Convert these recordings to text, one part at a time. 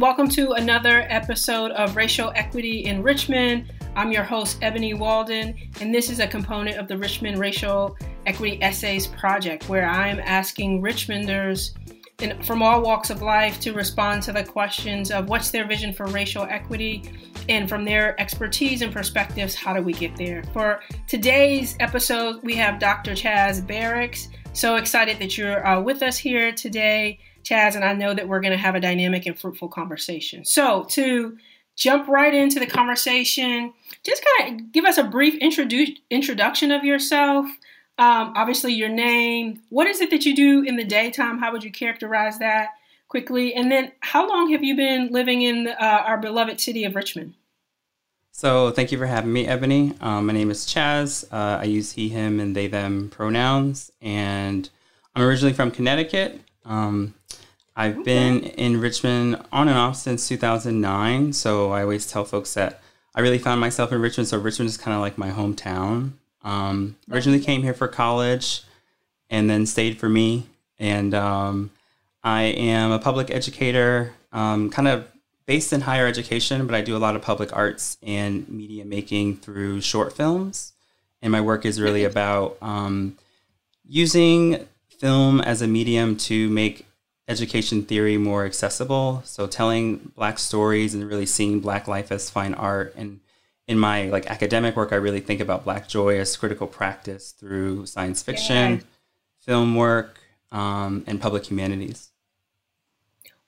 welcome to another episode of Racial Equity in Richmond. I'm your host, Ebony Walden, and this is a component of the Richmond Racial Equity Essays Project, where I'm asking Richmonders in, from all walks of life to respond to the questions of what's their vision for racial equity, and from their expertise and perspectives, how do we get there? For today's episode, we have Dr. Chaz Barracks. So excited that you're uh, with us here today, Chaz, and I know that we're going to have a dynamic and fruitful conversation. So, to jump right into the conversation, just kind of give us a brief introdu- introduction of yourself. Um, obviously, your name. What is it that you do in the daytime? How would you characterize that quickly? And then, how long have you been living in uh, our beloved city of Richmond? So, thank you for having me, Ebony. Um, my name is Chaz. Uh, I use he, him, and they, them pronouns. And I'm originally from Connecticut. Um, I've okay. been in Richmond on and off since 2009. So, I always tell folks that I really found myself in Richmond. So, Richmond is kind of like my hometown. Um, originally came here for college and then stayed for me. And um, I am a public educator, um, kind of based in higher education, but I do a lot of public arts and media making through short films. And my work is really about um, using film as a medium to make education theory more accessible. So telling black stories and really seeing black life as fine art. And in my like academic work, I really think about black joy as critical practice through science fiction, yeah. film work, um, and public humanities.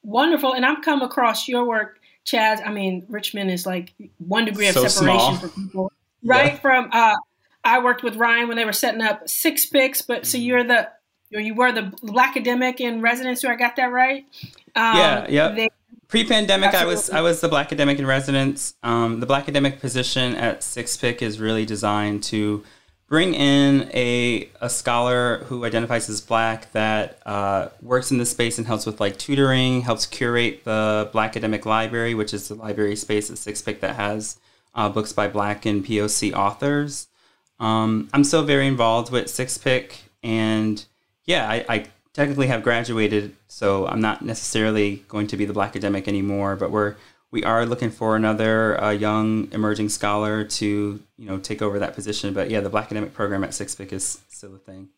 Wonderful. And I've come across your work, Chaz. I mean, Richmond is like one degree of so separation for people, right? Yeah. From uh, I worked with Ryan when they were setting up six picks, but so you're the or you were the black academic in residence. Do I got that right? Um, yeah, yeah. Pre-pandemic, absolutely. I was I was the black academic in residence. Um, the black academic position at Six Pick is really designed to bring in a, a scholar who identifies as black that uh, works in this space and helps with like tutoring, helps curate the Black Academic Library, which is the library space at Six Pick that has uh, books by black and POC authors. Um, I'm still very involved with Six Pick, and yeah, I, I technically have graduated, so I'm not necessarily going to be the black academic anymore, but we're we are looking for another uh, young emerging scholar to you know take over that position. But yeah, the Black Academic Program at Six Pick is still a thing.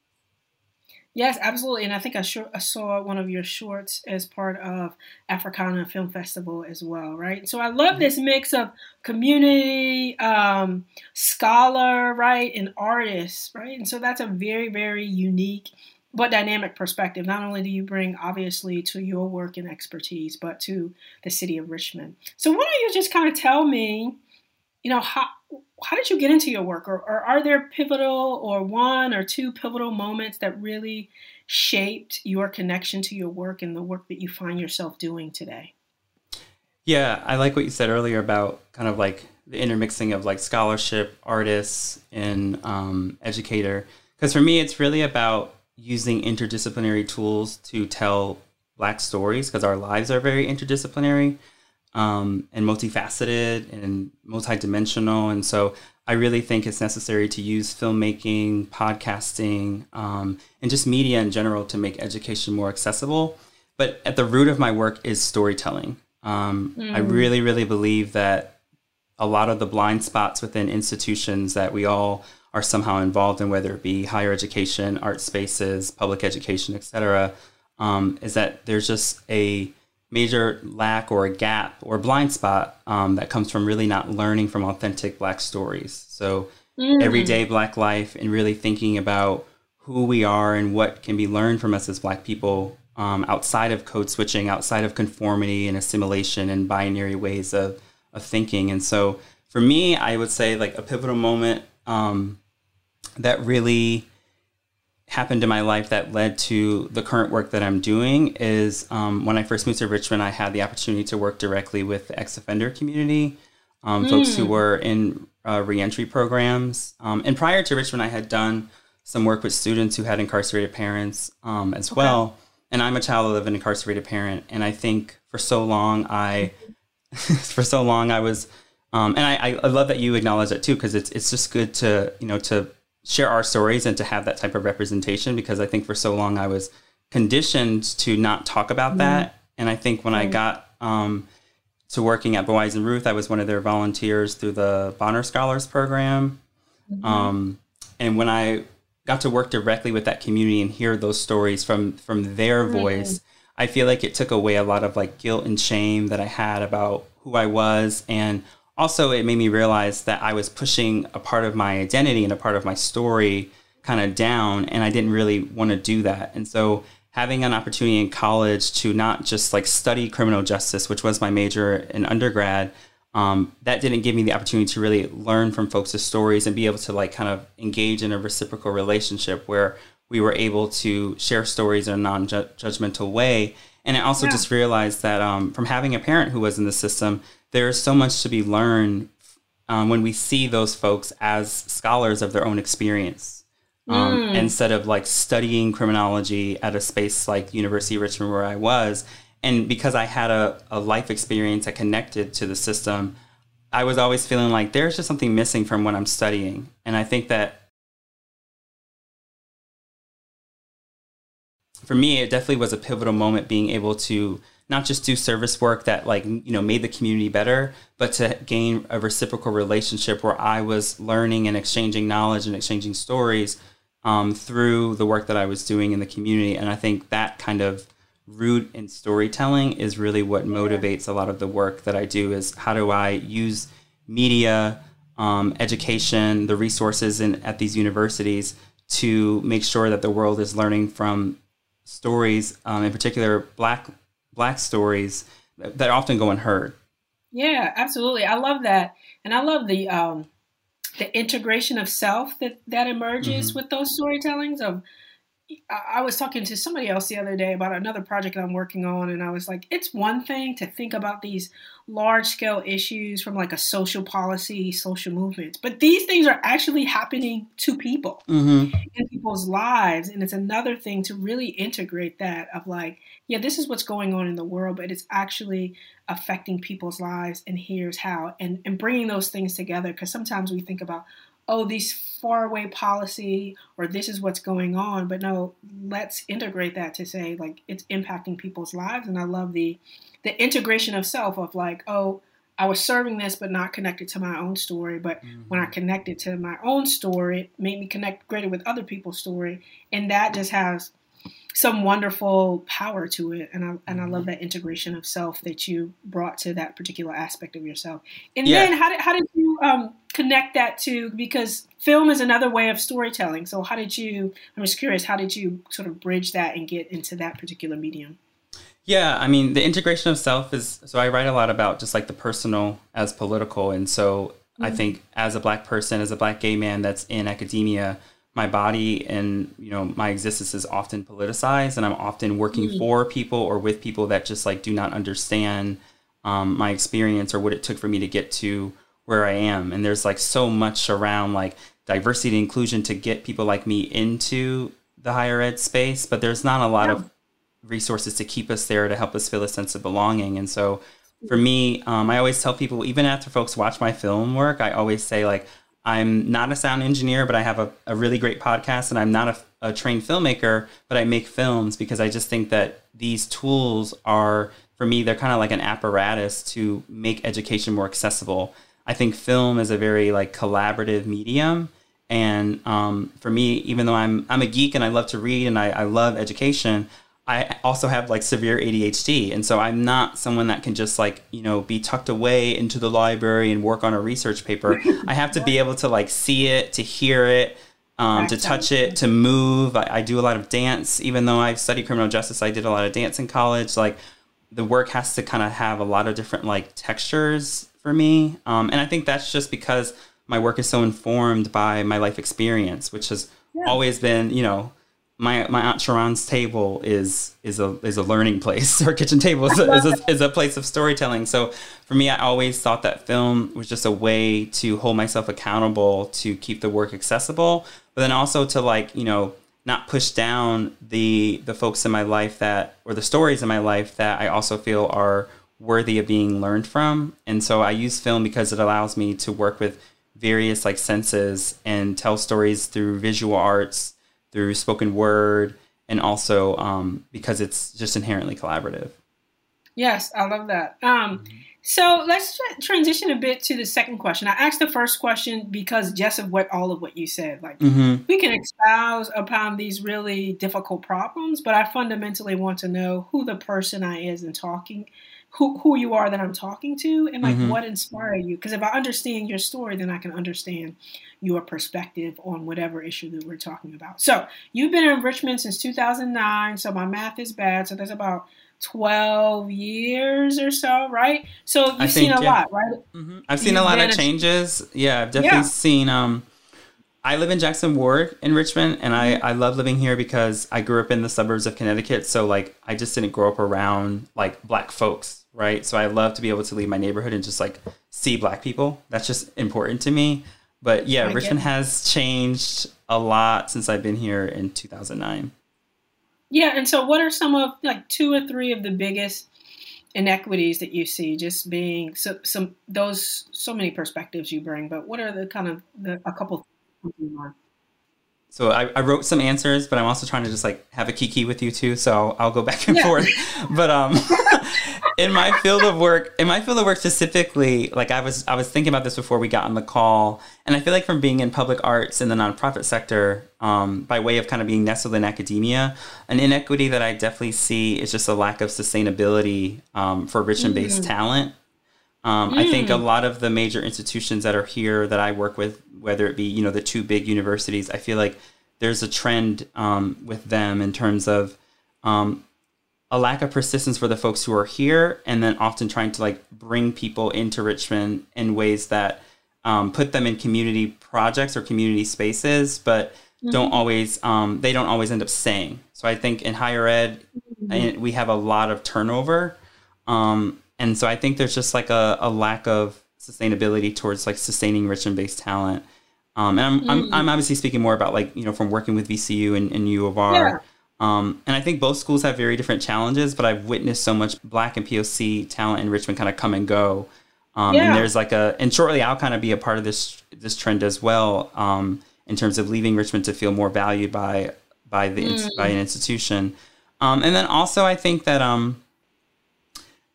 Yes, absolutely, and I think I, sh- I saw one of your shorts as part of Afrikana Film Festival as well, right? So I love mm-hmm. this mix of community, um, scholar, right, and artist, right? And so that's a very, very unique but dynamic perspective. Not only do you bring, obviously, to your work and expertise, but to the city of Richmond. So, why don't you just kind of tell me, you know, how how did you get into your work, or, or are there pivotal or one or two pivotal moments that really shaped your connection to your work and the work that you find yourself doing today? Yeah, I like what you said earlier about kind of like the intermixing of like scholarship, artists, and um, educator. Because for me, it's really about using interdisciplinary tools to tell black stories because our lives are very interdisciplinary um, and multifaceted and multidimensional. And so I really think it's necessary to use filmmaking, podcasting, um, and just media in general to make education more accessible. But at the root of my work is storytelling. Um, mm. I really, really believe that a lot of the blind spots within institutions that we all are somehow involved in, whether it be higher education, art spaces, public education, etc., um, is that there's just a major lack or a gap or blind spot um, that comes from really not learning from authentic Black stories. So mm. everyday Black life and really thinking about who we are and what can be learned from us as Black people um, outside of code switching, outside of conformity and assimilation and binary ways of, of thinking. And so for me, I would say like a pivotal moment um, that really happened in my life that led to the current work that I'm doing is um, when I first moved to Richmond, I had the opportunity to work directly with the ex offender community, um, mm. folks who hmm. were in uh, reentry programs. Um, and prior to Richmond, I had done some work with students who had incarcerated parents um, as okay. well. And I'm a child of an incarcerated parent. And I think for so long, I, for so long, I was, um, and I, I love that you acknowledge that too, because it's, it's just good to, you know, to share our stories and to have that type of representation because I think for so long I was conditioned to not talk about mm-hmm. that. And I think when I got um, to working at Boaz and Ruth. I was one of their volunteers through the Bonner Scholars Program. Mm-hmm. Um, and when I got to work directly with that community and hear those stories from from their voice, I feel like it took away a lot of like guilt and shame that I had about who I was and also it made me realize that I was pushing a part of my identity and a part of my story kind of down and I didn't really want to do that. And so having an opportunity in college to not just like study criminal justice, which was my major in undergrad, um, that didn't give me the opportunity to really learn from folks' stories and be able to like kind of engage in a reciprocal relationship where we were able to share stories in a non-judgmental way. And I also yeah. just realized that um, from having a parent who was in the system, there's so much to be learned um, when we see those folks as scholars of their own experience um, mm. instead of like studying criminology at a space like University of Richmond where I was. And because I had a, a life experience that connected to the system, I was always feeling like there's just something missing from what I'm studying. And I think that for me, it definitely was a pivotal moment being able to not just do service work that like you know made the community better but to gain a reciprocal relationship where i was learning and exchanging knowledge and exchanging stories um, through the work that I was doing in the community. And I think that kind of root in storytelling is really what motivates a lot of the work that I do is how do I use media, um, education, the resources in, at these universities to make sure that the world is learning from stories, um, in particular black black stories that often go unheard. Yeah, absolutely. I love that, and I love the um, the integration of self that that emerges mm-hmm. with those storytellings of I was talking to somebody else the other day about another project I'm working on, and I was like, it's one thing to think about these large scale issues from like a social policy, social movements, but these things are actually happening to people mm-hmm. in people's lives. And it's another thing to really integrate that of like, yeah, this is what's going on in the world, but it's actually affecting people's lives, and here's how, and, and bringing those things together. Because sometimes we think about, oh, these faraway policy or this is what's going on. But no, let's integrate that to say like it's impacting people's lives. And I love the the integration of self of like, oh, I was serving this but not connected to my own story. But mm-hmm. when I connected to my own story, it made me connect greater with other people's story. And that just has some wonderful power to it and I and I love mm-hmm. that integration of self that you brought to that particular aspect of yourself. And yeah. then how did how did you um, connect that to because film is another way of storytelling. So how did you I'm just curious how did you sort of bridge that and get into that particular medium? Yeah, I mean the integration of self is so I write a lot about just like the personal as political and so mm-hmm. I think as a black person as a black gay man that's in academia my body and you know my existence is often politicized and i'm often working mm-hmm. for people or with people that just like do not understand um, my experience or what it took for me to get to where i am. And there's like so much around like diversity and inclusion to get people like me into the higher ed space but there's not a lot of resources to keep us there to help us feel a sense of belonging. And so for me um, i always tell people even after folks watch my film work i always say like I'm not a sound engineer, but I have a, a really great podcast, and I'm not a, a trained filmmaker, but I make films because I just think that these tools are, for me, they're kind of like an apparatus to make education more accessible. I think film is a very like collaborative medium, and um, for me, even though I'm I'm a geek and I love to read and I, I love education, I also have like severe ADHD. And so I'm not someone that can just like, you know, be tucked away into the library and work on a research paper. I have to be able to like see it, to hear it, um, to touch it, to move. I, I, do a lot of dance. Even though I studied criminal justice, I did a lot of dance in college. Like the work has to kind of have a lot of different like textures for me. Um, and I think that's just because my work is so informed by my life experience, which has yeah. always been, you know, my my aunt Sharon's table is is a is a learning place. Her kitchen table is a, is, a, is a place of storytelling. So for me, I always thought that film was just a way to hold myself accountable to keep the work accessible, but then also to like you know not push down the the folks in my life that or the stories in my life that I also feel are worthy of being learned from. And so I use film because it allows me to work with various like senses and tell stories through visual arts through spoken word, and also um, because it's just inherently collaborative. Yes, I love that. Um, mm-hmm. So let's transition a bit to the second question. I asked the first question because just of what all of what you said, like mm-hmm. we can espouse upon these really difficult problems, but I fundamentally want to know who the person I is in talking, who who you are that I'm talking to, and like mm-hmm. what inspired you. Because if I understand your story, then I can understand your perspective on whatever issue that we're talking about. So you've been in Richmond since 2009. So my math is bad. So that's about 12 years or so, right? So you've think, seen a yeah. lot, right? Mm-hmm. I've seen you've a lot of changes. yeah, I've definitely yeah. seen. Um, I live in Jackson Ward in Richmond, and I, mm-hmm. I love living here because I grew up in the suburbs of Connecticut. So, like, I just didn't grow up around like black folks, right? So, I love to be able to leave my neighborhood and just like see black people. That's just important to me. But yeah, I Richmond has changed a lot since I've been here in 2009. Yeah, and so what are some of like two or three of the biggest inequities that you see? Just being so, some those so many perspectives you bring, but what are the kind of the, a couple? So I, I, wrote some answers, but I'm also trying to just like have a kiki with you too. So I'll go back and yeah. forth. But um, in my field of work, in my field of work specifically, like I was, I was thinking about this before we got on the call, and I feel like from being in public arts in the nonprofit sector, um, by way of kind of being nestled in academia, an inequity that I definitely see is just a lack of sustainability um, for Richmond-based mm. talent. Um, mm. I think a mm. lot of the major institutions that are here that I work with, whether it be you know the two big universities, I feel like there's a trend um, with them in terms of um, a lack of persistence for the folks who are here, and then often trying to like bring people into Richmond in ways that um, put them in community projects or community spaces, but mm-hmm. don't always um, they don't always end up staying. So I think in higher ed, mm-hmm. we have a lot of turnover, um, and so I think there's just like a, a lack of sustainability towards like sustaining Richmond based talent. Um, and I'm, mm-hmm. I'm, I'm obviously speaking more about like you know from working with VCU and, and U of R. Yeah um, and I think both schools have very different challenges, but I've witnessed so much Black and POC talent in Richmond kind of come and go. Um, yeah. And there's like a, and shortly I'll kind of be a part of this this trend as well, um, in terms of leaving Richmond to feel more valued by by the mm. by an institution. Um, and then also I think that um,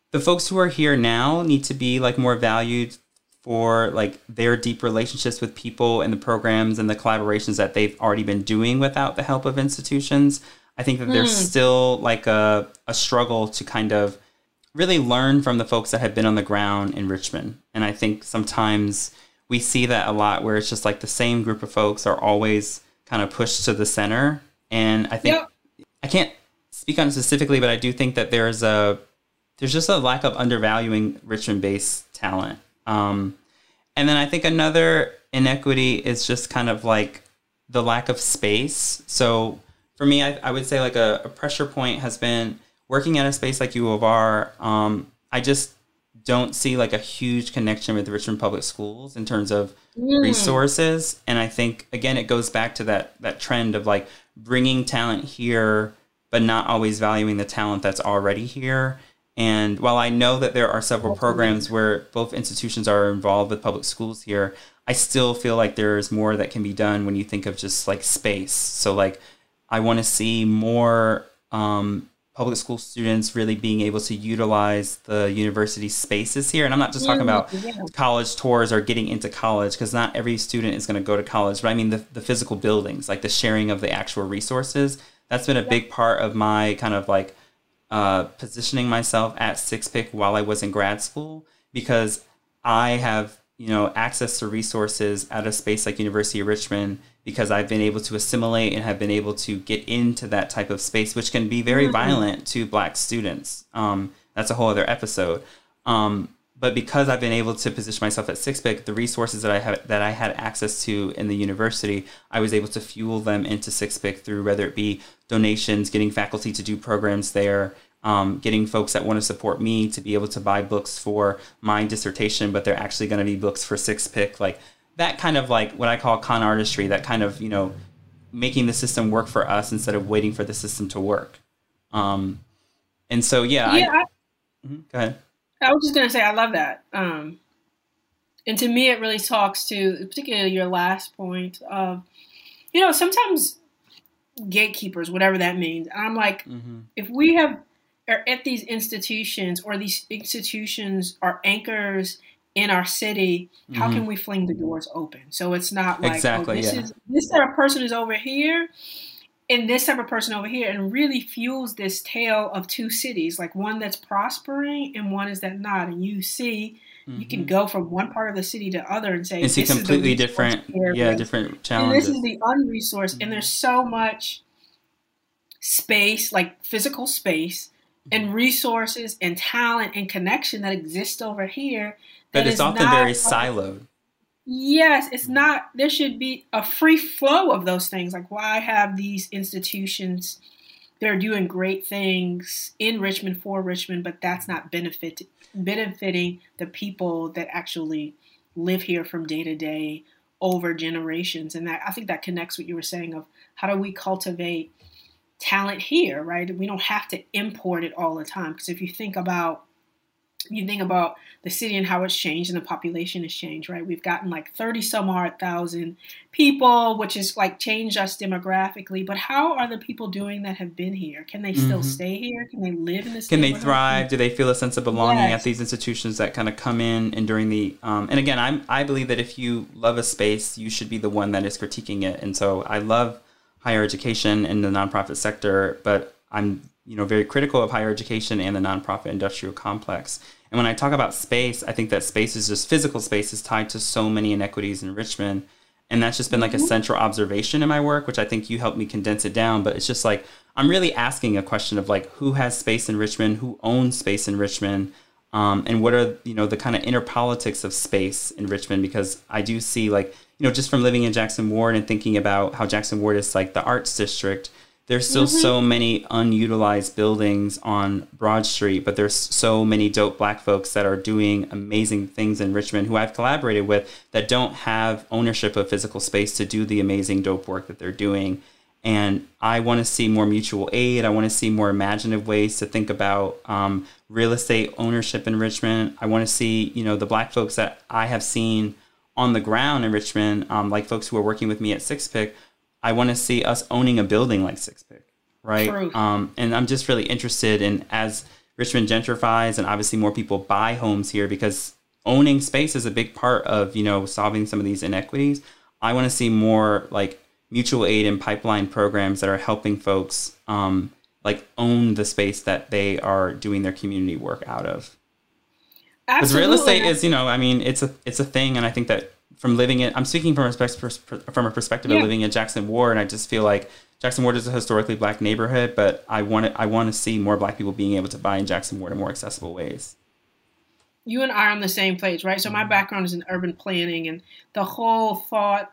the folks who are here now need to be like more valued for like their deep relationships with people and the programs and the collaborations that they've already been doing without the help of institutions. I think that there's mm. still like a, a struggle to kind of really learn from the folks that have been on the ground in Richmond. And I think sometimes we see that a lot where it's just like the same group of folks are always kind of pushed to the center. And I think yep. I can't speak on it specifically, but I do think that there's a there's just a lack of undervaluing Richmond based talent. Um, and then I think another inequity is just kind of like the lack of space. So for me, I, I would say like a, a, pressure point has been working at a space like U of R. Um, I just don't see like a huge connection with Richmond Public Schools in terms of mm. resources. And I think again, it goes back to that that trend of like bringing talent here, but not always valuing the talent that's already here. And while I know that there are several programs where both institutions are involved with public schools here, I still feel like there's more that can be done when you think of just like space. So like I want to see more um, public school students really being able to utilize the university spaces here. And I'm not just talking about yeah. college tours or getting into college, because not every student is going to go to college, but I mean the, the physical buildings, like the sharing of the actual resources. That's been a yeah. big part of my kind of like uh, positioning myself at Six Pick while I was in grad school, because I have you know access to resources at a space like University of Richmond because I've been able to assimilate and have been able to get into that type of space, which can be very mm-hmm. violent to Black students. Um, that's a whole other episode. Um, but because I've been able to position myself at SixPic, the resources that I had that I had access to in the university, I was able to fuel them into SixPic through whether it be donations, getting faculty to do programs there, um, getting folks that want to support me to be able to buy books for my dissertation, but they're actually going to be books for Six Pick, like that kind of like what I call con artistry, that kind of, you know, making the system work for us instead of waiting for the system to work. Um, and so, yeah. Yeah. I, I, mm-hmm, go ahead. I was just going to say, I love that. Um, and to me, it really talks to, particularly your last point of, you know, sometimes gatekeepers, whatever that means. I'm like, mm-hmm. if we have, are at these institutions or these institutions are anchors in our city, how mm-hmm. can we fling the doors open? So it's not like oh, exactly, oh, this yeah. is this type of person is over here and this type of person over here and really fuels this tale of two cities, like one that's prospering and one is that not. And you see mm-hmm. you can mm-hmm. go from one part of the city to other and say and see completely different area. yeah, different challenges. This is the unresourced mm-hmm. and there's so much space, like physical space and resources and talent and connection that exists over here but it's often very siloed. Yes, it's mm. not. There should be a free flow of those things. Like, why have these institutions? They're doing great things in Richmond for Richmond, but that's not benefit benefiting the people that actually live here from day to day over generations. And that I think that connects what you were saying of how do we cultivate talent here, right? We don't have to import it all the time. Because if you think about you think about the city and how it's changed and the population has changed, right? We've gotten like 30 some odd thousand people, which is like changed us demographically. But how are the people doing that have been here? Can they still mm-hmm. stay here? Can they live in this? Can they thrive? Do they feel a sense of belonging yes. at these institutions that kind of come in and during the? Um, and again, I'm I believe that if you love a space, you should be the one that is critiquing it. And so I love higher education in the nonprofit sector, but I'm you know very critical of higher education and the nonprofit industrial complex. And when I talk about space, I think that space is just physical space is tied to so many inequities in Richmond. And that's just been like a mm-hmm. central observation in my work, which I think you helped me condense it down. But it's just like I'm really asking a question of like who has space in Richmond, who owns space in Richmond, um, and what are you know the kind of inner politics of space in Richmond? Because I do see like you know just from living in Jackson Ward and thinking about how Jackson Ward is like the arts district there's still mm-hmm. so many unutilized buildings on Broad Street, but there's so many dope black folks that are doing amazing things in Richmond who I've collaborated with that don't have ownership of physical space to do the amazing dope work that they're doing. And I want to see more mutual aid. I want to see more imaginative ways to think about um, real estate ownership in Richmond. I want to see, you know, the black folks that I have seen on the ground in Richmond, um, like folks who are working with me at Six Pick, I want to see us owning a building like Six Pick, right? Um, and I'm just really interested in as Richmond gentrifies and obviously more people buy homes here because owning space is a big part of you know solving some of these inequities. I want to see more like mutual aid and pipeline programs that are helping folks um, like own the space that they are doing their community work out of. Because real estate is, you know, I mean, it's a it's a thing, and I think that from living it. I'm speaking from a from a perspective yeah. of living in Jackson Ward, and I just feel like Jackson Ward is a historically black neighborhood, but I want to, I want to see more black people being able to buy in Jackson Ward in more accessible ways. You and I are on the same page, right? So my mm-hmm. background is in urban planning, and the whole thought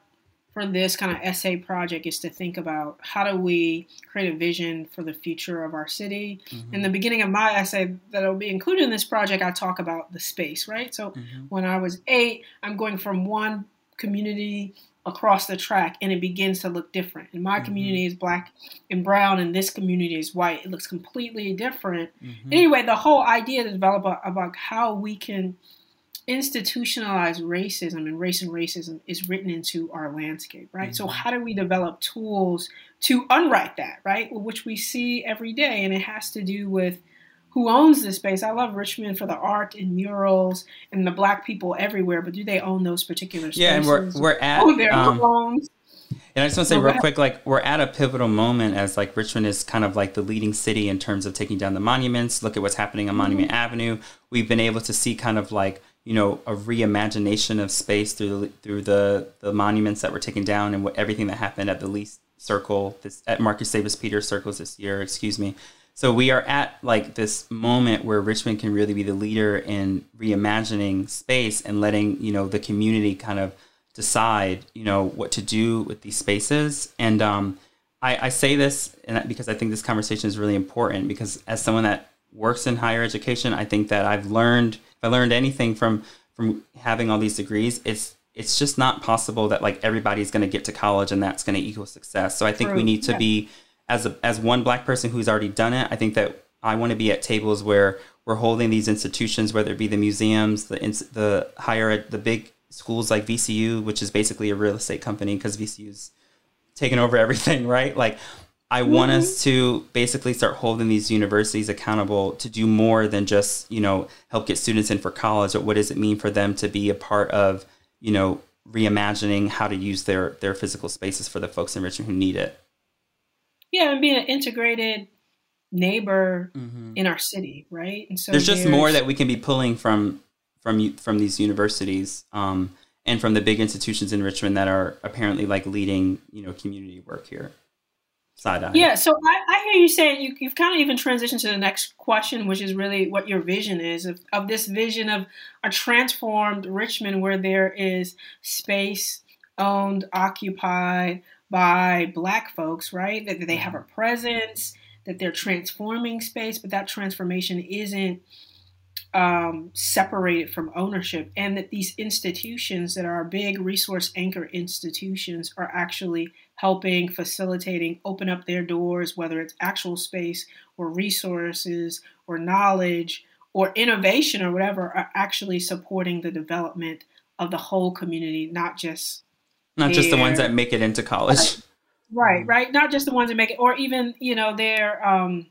for this kind of essay project is to think about how do we create a vision for the future of our city. Mm-hmm. In the beginning of my essay that will be included in this project, I talk about the space, right? So mm-hmm. when I was eight, I'm going from one community across the track and it begins to look different. And my mm-hmm. community is black and brown and this community is white. It looks completely different. Mm-hmm. Anyway, the whole idea to develop about how we can institutionalized racism and race and racism is written into our landscape, right? Mm-hmm. So how do we develop tools to unwrite that, right? Which we see every day, and it has to do with who owns the space. I love Richmond for the art and murals and the black people everywhere, but do they own those particular spaces? Yeah, and we're we're at oh, their um. And I just want to say real quick, like we're at a pivotal moment as like Richmond is kind of like the leading city in terms of taking down the monuments. Look at what's happening on mm-hmm. Monument Avenue. We've been able to see kind of like you know a reimagination of space through the, through the the monuments that were taken down and what everything that happened at the Lee's Circle this at Marcus David Peters circles this year. Excuse me. So we are at like this moment where Richmond can really be the leader in reimagining space and letting you know the community kind of decide you know what to do with these spaces and um, I, I say this and because I think this conversation is really important because as someone that works in higher education, I think that I've learned if I learned anything from from having all these degrees, it's it's just not possible that like everybody's going to get to college and that's going to equal success. So I think True. we need to yeah. be as a, as one black person who's already done it. I think that I want to be at tables where we're holding these institutions, whether it be the museums, the the higher ed, the big schools like VCU, which is basically a real estate company because VCU's taken over everything, right? Like I want mm-hmm. us to basically start holding these universities accountable to do more than just, you know, help get students in for college. But what does it mean for them to be a part of, you know, reimagining how to use their their physical spaces for the folks in Richmond who need it? Yeah, and being an integrated neighbor mm-hmm. in our city, right? And so there's just there's... more that we can be pulling from from from these universities um, and from the big institutions in Richmond that are apparently like leading, you know, community work here side eye. Yeah, so I, I hear you saying you, you've kind of even transitioned to the next question, which is really what your vision is of, of this vision of a transformed Richmond where there is space owned, occupied by Black folks, right? That, that they have a presence, that they're transforming space, but that transformation isn't um, separated from ownership, and that these institutions that are big resource anchor institutions are actually helping, facilitating, open up their doors, whether it's actual space or resources or knowledge or innovation or whatever, are actually supporting the development of the whole community, not just not their, just the ones that make it into college. Right, right. Not just the ones that make it, or even you know their um,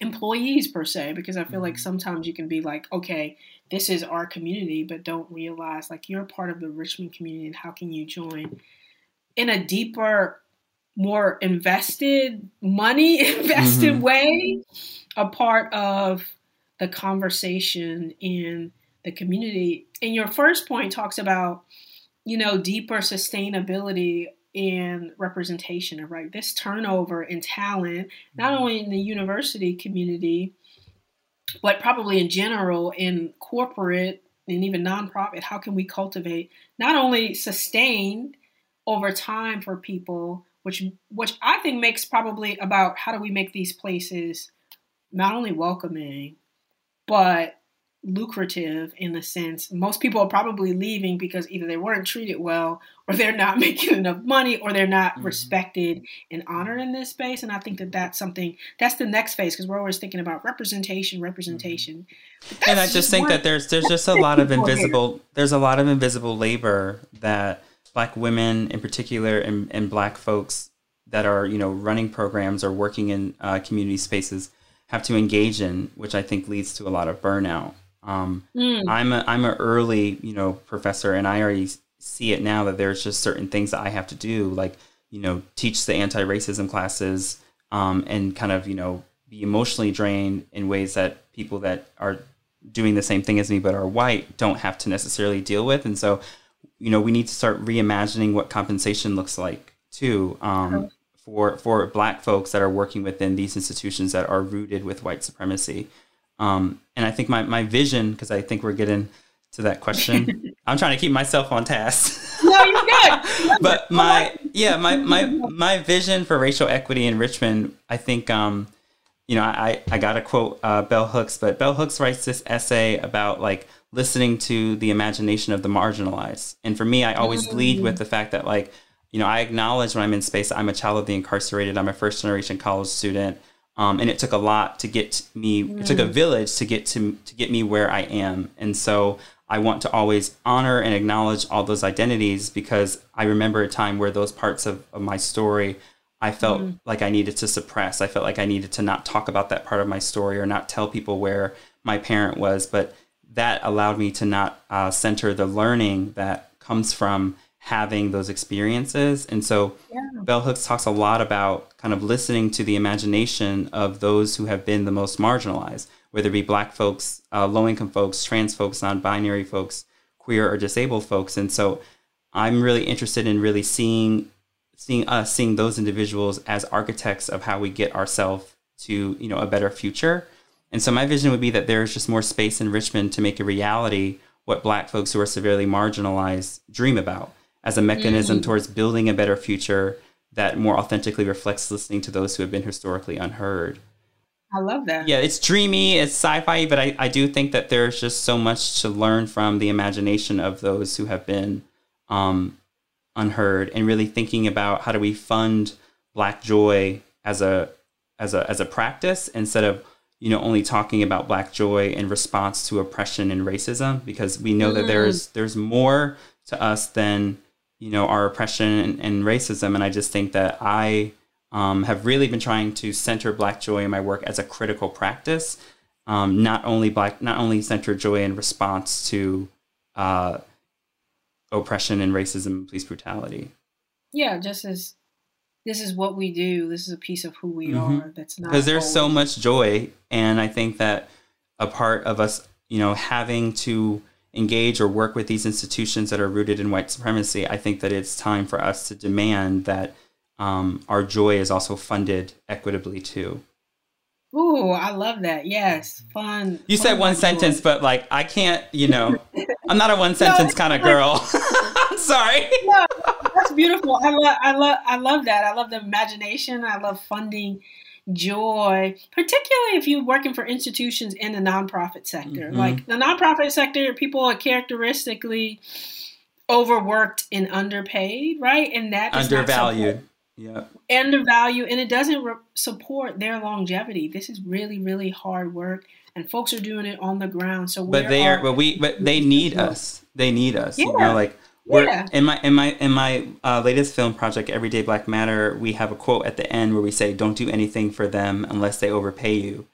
employees per se, because I feel like mm-hmm. sometimes you can be like, okay, this is our community, but don't realize like you're part of the Richmond community, and how can you join? in a deeper, more invested, money invested mm-hmm. way, a part of the conversation in the community. And your first point talks about, you know, deeper sustainability and representation, of right? This turnover in talent, not mm-hmm. only in the university community, but probably in general in corporate and even nonprofit. How can we cultivate not only sustain over time for people, which which I think makes probably about how do we make these places not only welcoming, but lucrative in the sense most people are probably leaving because either they weren't treated well or they're not making enough money or they're not mm-hmm. respected and honored in this space and i think that that's something that's the next phase because we're always thinking about representation representation mm-hmm. and i just, just think that there's there's just a lot of invisible there's a lot of invisible labor that black women in particular and, and black folks that are you know running programs or working in uh, community spaces have to engage in, which I think leads to a lot of burnout. Um, mm. I'm a I'm an early you know professor, and I already see it now that there's just certain things that I have to do, like you know teach the anti-racism classes um, and kind of you know be emotionally drained in ways that people that are doing the same thing as me but are white don't have to necessarily deal with, and so you know, we need to start reimagining what compensation looks like too um, for for Black folks that are working within these institutions that are rooted with white supremacy. Um, and I think my my vision, because I think we're getting to that question. I'm trying to keep myself on task. no, you're good. but my yeah, my my my vision for racial equity in Richmond, I think um, you know, I I got to quote uh, Bell Hooks, but Bell Hooks writes this essay about like listening to the imagination of the marginalized. And for me, I always mm-hmm. lead with the fact that, like, you know, I acknowledge when I'm in space, I'm a child of the incarcerated. I'm a first generation college student. Um, and it took a lot to get me. Mm. It took a mm. village to get to to get me where I am. And so I want to always honor and acknowledge all those identities because I remember a time where those parts of, of my story I felt mm. like I needed to suppress. I felt like I needed to not talk about that part of my story or not tell people where my parent was. But that allowed me to not uh, center the learning that comes from having those experiences. And so yeah. Bell Hooks talks a lot about kind of listening to the imagination of those who have been the most marginalized, whether it be black folks, uh, low income folks, trans folks, non binary folks, queer or disabled folks. And so I'm really interested in really seeing seeing us seeing those individuals as architects of how we get ourselves to you know a better future and so my vision would be that there's just more space in Richmond to make a reality what black folks who are severely marginalized dream about as a mechanism mm-hmm. towards building a better future that more authentically reflects listening to those who have been historically unheard. I love that. Yeah, it's dreamy, it's sci-fi, but I, I do think that there's just so much to learn from the imagination of those who have been um, unheard and really thinking about how do we fund black joy as a as a as a practice instead of you know only talking about black joy in response to oppression and racism because we know mm. that there's there's more to us than you know our oppression and, and, racism and i just think that i um, have really been trying to center Black joy in my work as a critical practice, um, not only black, not only center joy in response to uh, oppression and racism and police brutality. Yeah, just as this is what we do. This is a piece of who we mm-hmm. are. That's not because there's so much joy, and I think that a part of us, you know, having to engage or work with these institutions that are rooted in white supremacy, I think that it's time for us to demand that um, our joy is also funded equitably too. Ooh, I love that. Yes, fun. You said one sentence, but like I can't, you know, I'm not a one sentence no, kind of girl. I'm sorry. No, that's beautiful. I love, I love, I love that. I love the imagination. I love funding joy, particularly if you're working for institutions in the nonprofit sector. Mm-hmm. Like the nonprofit sector, people are characteristically overworked and underpaid, right? And that undervalued. Yeah. Undervalued, and it doesn't re- support their longevity. This is really, really hard work, and folks are doing it on the ground. So, but they are, but we, but they need us. They need us. Yeah. You know, like yeah. in my in my in my uh, latest film project, Everyday Black Matter, we have a quote at the end where we say, "Don't do anything for them unless they overpay you."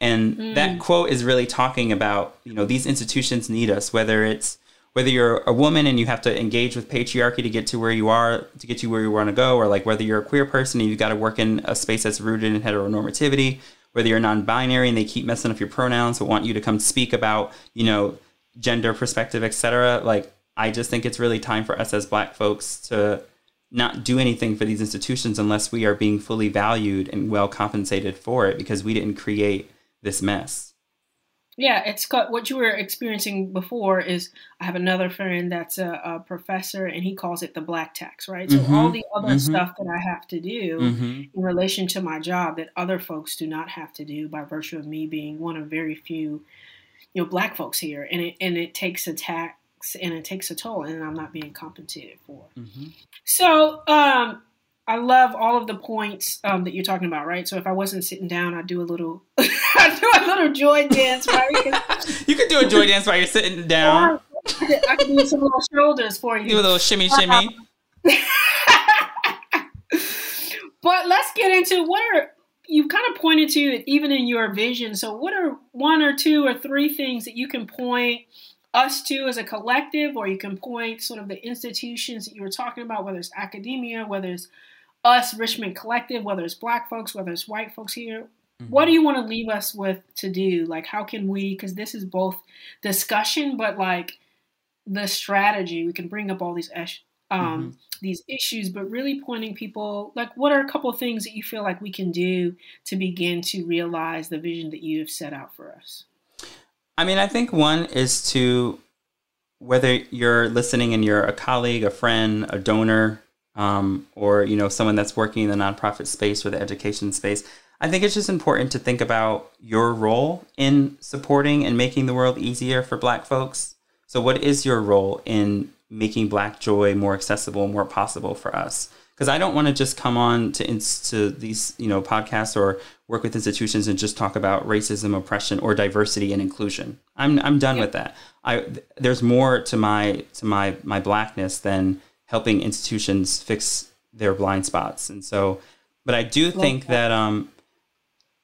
And mm. that quote is really talking about you know these institutions need us, whether it's whether you're a woman and you have to engage with patriarchy to get to where you are to get to where you want to go, or like whether you're a queer person and you've got to work in a space that's rooted in heteronormativity, whether you're non-binary and they keep messing up your pronouns but want you to come speak about you know gender perspective, etc. Like I just think it's really time for us as black folks to not do anything for these institutions unless we are being fully valued and well compensated for it because we didn't create this mess. Yeah, it's got what you were experiencing before is I have another friend that's a, a professor and he calls it the black tax, right? So mm-hmm. all the other mm-hmm. stuff that I have to do mm-hmm. in relation to my job that other folks do not have to do by virtue of me being one of very few, you know, black folks here, and it and it takes a tax and it takes a toll, and I'm not being compensated for. Mm-hmm. So, um, I love all of the points um, that you're talking about, right? So if I wasn't sitting down, I'd do a little, I'd do a little joy dance, right? you could do a joy dance while you're sitting down. I could, do some little shoulders for you. Do a little shimmy, shimmy. but let's get into what are you've kind of pointed to it even in your vision. So what are one or two or three things that you can point us to as a collective, or you can point sort of the institutions that you were talking about, whether it's academia, whether it's us, Richmond Collective, whether it's black folks, whether it's white folks here. Mm-hmm. What do you want to leave us with to do? Like, how can we, because this is both discussion, but like the strategy, we can bring up all these um, mm-hmm. these issues, but really pointing people like what are a couple of things that you feel like we can do to begin to realize the vision that you have set out for us? I mean, I think one is to whether you're listening and you're a colleague, a friend, a donor, um, or you know someone that's working in the nonprofit space or the education space. I think it's just important to think about your role in supporting and making the world easier for Black folks. So, what is your role in making Black joy more accessible, more possible for us? Because I don't want to just come on to to these you know podcasts or work with institutions and just talk about racism, oppression, or diversity and inclusion. I'm I'm done with that. I there's more to my to my my blackness than helping institutions fix their blind spots. And so, but I do think that um,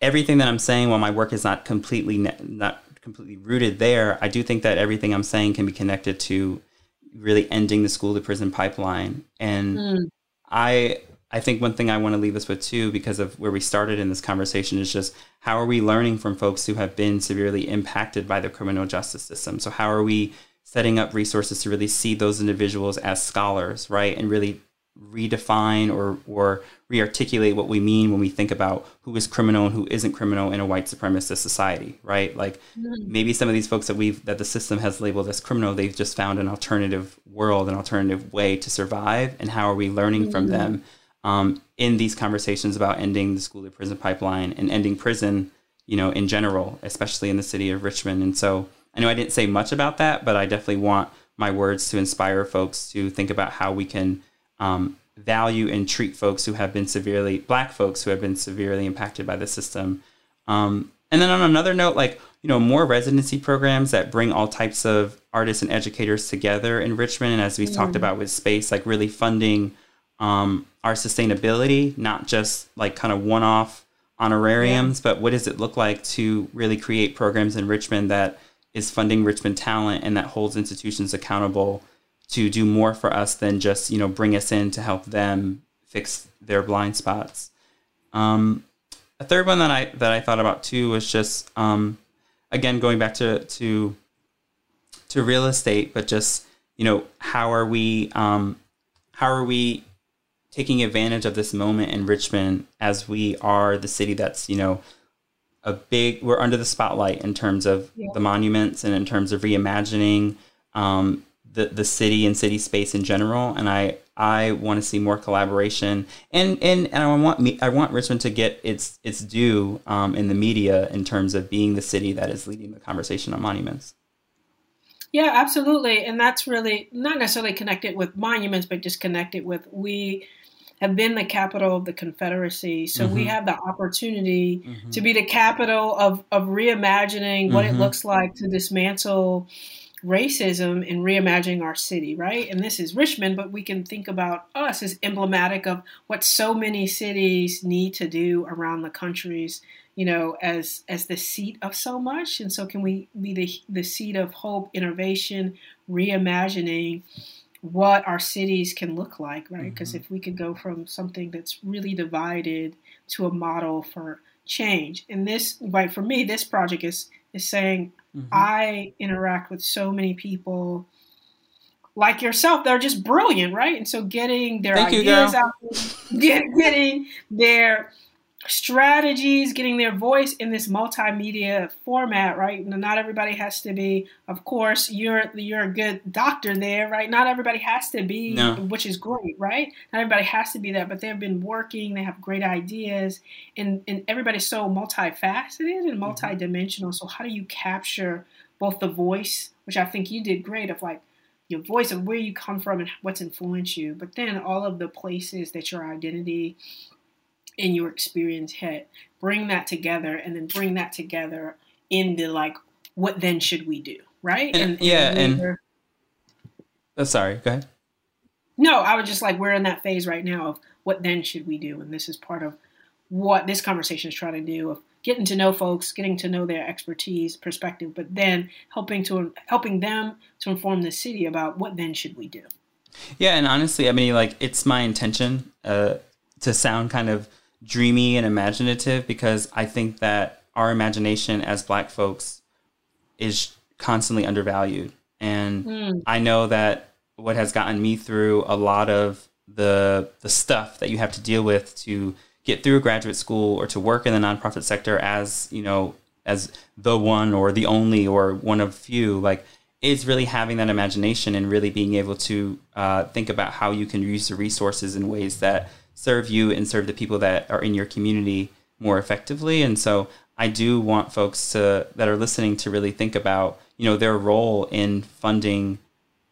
everything that I'm saying, while my work is not completely not completely rooted there, I do think that everything I'm saying can be connected to really ending the school to prison pipeline and. Mm I I think one thing I want to leave us with too, because of where we started in this conversation, is just how are we learning from folks who have been severely impacted by the criminal justice system? So how are we setting up resources to really see those individuals as scholars, right, and really redefine or or rearticulate what we mean when we think about who is criminal and who isn't criminal in a white supremacist society, right? Like mm-hmm. maybe some of these folks that we've that the system has labeled as criminal, they've just found an alternative world, an alternative way to survive, and how are we learning mm-hmm. from them um, in these conversations about ending the school to prison pipeline and ending prison, you know, in general, especially in the city of Richmond. And so I know I didn't say much about that, but I definitely want my words to inspire folks to think about how we can um, value and treat folks who have been severely black folks who have been severely impacted by the system. Um, and then on another note, like you know, more residency programs that bring all types of artists and educators together in Richmond, and as we've mm talked about with space, like really funding um, our sustainability, not just like kind of one off honorariums, yeah. but what does it look like to really create programs in Richmond that is funding Richmond talent and that holds institutions accountable to do more for us than just you know bring us in to help them fix their blind spots. Um, a third one that I that I thought about too was just um, again going back to to to real estate, but just you know how are we um, how are we taking advantage of this moment in Richmond as we are the city that's you know a big we're under the spotlight in terms of yeah. the monuments and in terms of reimagining um, the the city and city space in general and i i want to see more collaboration and and, and i want me i want richmond to get its its due um, in the media in terms of being the city that is leading the conversation on monuments yeah absolutely and that's really not necessarily connected with monuments but just connected with we have been the capital of the Confederacy. So mm-hmm. we have the opportunity mm-hmm. to be the capital of, of reimagining what mm-hmm. it looks like to dismantle racism and reimagining our city, right? And this is Richmond, but we can think about us as emblematic of what so many cities need to do around the countries, you know, as as the seat of so much. And so can we be the the seat of hope, innovation, reimagining what our cities can look like, right? Because mm-hmm. if we could go from something that's really divided to a model for change. And this, right, for me, this project is is saying Mm-hmm. I interact with so many people like yourself they're just brilliant, right? And so getting their Thank ideas out, get, getting their strategies, getting their voice in this multimedia format, right? Not everybody has to be, of course, you're you're a good doctor there, right? Not everybody has to be, no. which is great, right? Not everybody has to be that, but they've been working, they have great ideas, and, and everybody's so multifaceted and mm-hmm. multidimensional. So how do you capture both the voice, which I think you did great, of like your voice of where you come from and what's influenced you, but then all of the places that your identity in your experience hit bring that together and then bring that together in the like what then should we do right? And, and yeah and, and oh, sorry go ahead. No i was just like we're in that phase right now of what then should we do? And this is part of what this conversation is trying to do of getting to know folks getting to know their expertise perspective but then helping to helping them to inform the city about what then should we do. Yeah and honestly i mean like it's my intention uh, to sound kind of dreamy and imaginative because I think that our imagination as black folks is constantly undervalued. And mm. I know that what has gotten me through a lot of the the stuff that you have to deal with to get through graduate school or to work in the nonprofit sector as, you know, as the one or the only or one of few, like is really having that imagination and really being able to uh, think about how you can use the resources in ways that serve you and serve the people that are in your community more effectively. And so I do want folks to, that are listening to really think about, you know, their role in funding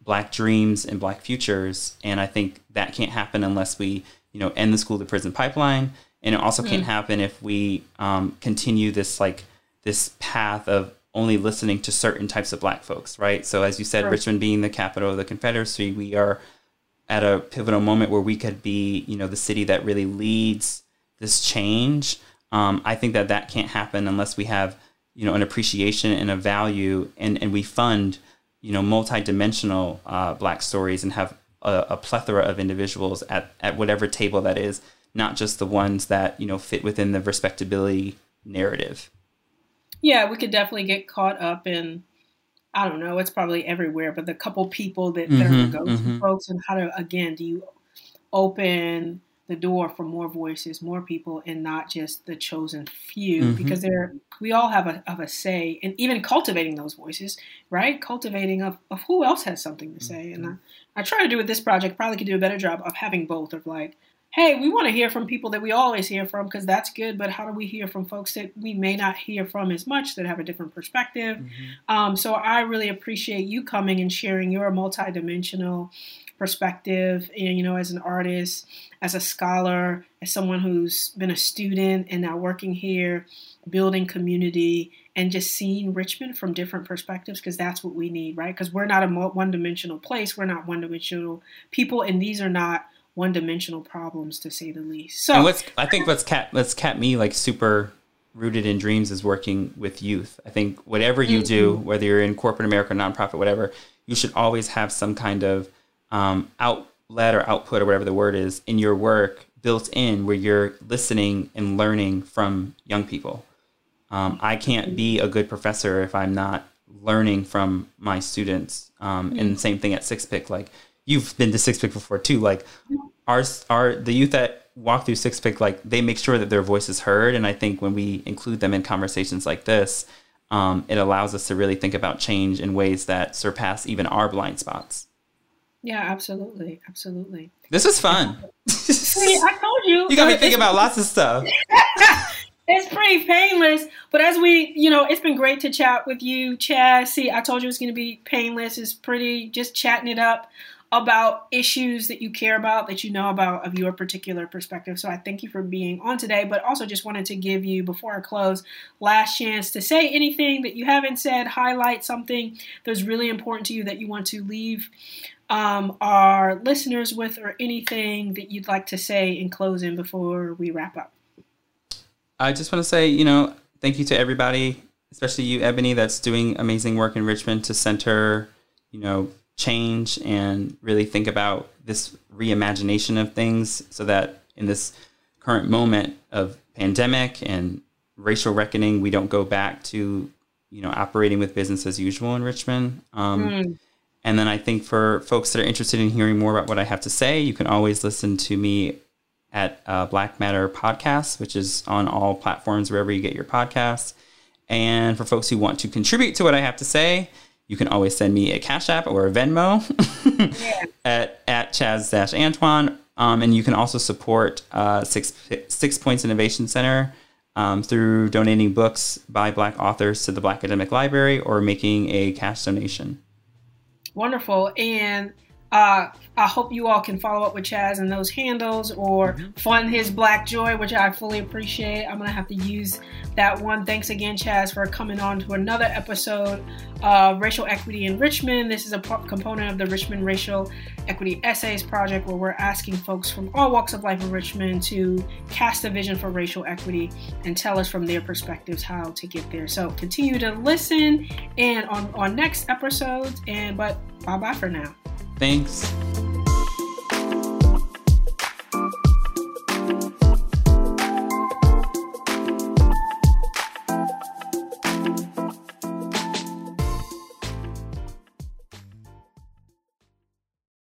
black dreams and black futures. And I think that can't happen unless we, you know, end the school to prison pipeline. And it also mm. can't happen if we um, continue this like this path of only listening to certain types of black folks, right? So as you said, sure. Richmond being the capital of the Confederacy, we are at a pivotal moment where we could be, you know, the city that really leads this change. Um, I think that that can't happen unless we have, you know, an appreciation and a value, and and we fund, you know, multidimensional uh, Black stories and have a, a plethora of individuals at at whatever table that is, not just the ones that you know fit within the respectability narrative. Yeah, we could definitely get caught up in I don't know, it's probably everywhere, but the couple people that, mm-hmm, are the mm-hmm. folks and how to again do you open the door for more voices, more people, and not just the chosen few, mm-hmm. because there we all have a of a say, and even cultivating those voices, right? Cultivating of, of who else has something to say, and I, I try to do with this project. Probably could do a better job of having both of like hey, we want to hear from people that we always hear from because that's good, but how do we hear from folks that we may not hear from as much that have a different perspective? Mm-hmm. Um, so I really appreciate you coming and sharing your multidimensional perspective, and, you know, as an artist, as a scholar, as someone who's been a student and now working here, building community, and just seeing Richmond from different perspectives because that's what we need, right? Because we're not a one dimensional place, we're not one dimensional people, and these are not one-dimensional problems to say the least. So and what's I think what's kept what's kept me like super rooted in dreams is working with youth. I think whatever you do, mm-hmm. whether you're in corporate America, nonprofit, whatever, you should always have some kind of um, outlet or output or whatever the word is in your work built in where you're listening and learning from young people. Um, I can't be a good professor if I'm not learning from my students. Um, and the same thing at 6PIC. Like you've been to 6PIC before too. Like our our the youth that walk through 6PIC, like they make sure that their voice is heard. And I think when we include them in conversations like this, um, it allows us to really think about change in ways that surpass even our blind spots. Yeah, absolutely, absolutely. This was fun. See, I told you. You got me thinking about lots of stuff. it's pretty painless, but as we, you know, it's been great to chat with you, Chaz. See, I told you it's going to be painless. It's pretty just chatting it up about issues that you care about, that you know about of your particular perspective. So I thank you for being on today, but also just wanted to give you, before I close, last chance to say anything that you haven't said, highlight something that's really important to you that you want to leave um, our listeners with, or anything that you'd like to say in closing before we wrap up. I just want to say, you know, thank you to everybody, especially you, Ebony, that's doing amazing work in Richmond to center, you know, change and really think about this reimagination of things so that in this current moment of pandemic and racial reckoning, we don't go back to, you know, operating with business as usual in Richmond. Um, mm. And then I think for folks that are interested in hearing more about what I have to say, you can always listen to me at uh, Black Matter Podcast, which is on all platforms wherever you get your podcasts. And for folks who want to contribute to what I have to say, you can always send me a Cash App or a Venmo yeah. at, at Chaz Antoine. Um, and you can also support uh, Six, Six Points Innovation Center um, through donating books by Black authors to the Black Academic Library or making a cash donation. Wonderful. And uh, I hope you all can follow up with Chaz and those handles or mm-hmm. fund his Black Joy, which I fully appreciate. I'm going to have to use that one. Thanks again, Chaz, for coming on to another episode of Racial Equity in Richmond. This is a component of the Richmond Racial Equity Essays Project where we're asking folks from all walks of life in Richmond to cast a vision for racial equity and tell us from their perspectives how to get there. So continue to listen and on, on next episodes. And but bye bye for now. Thanks.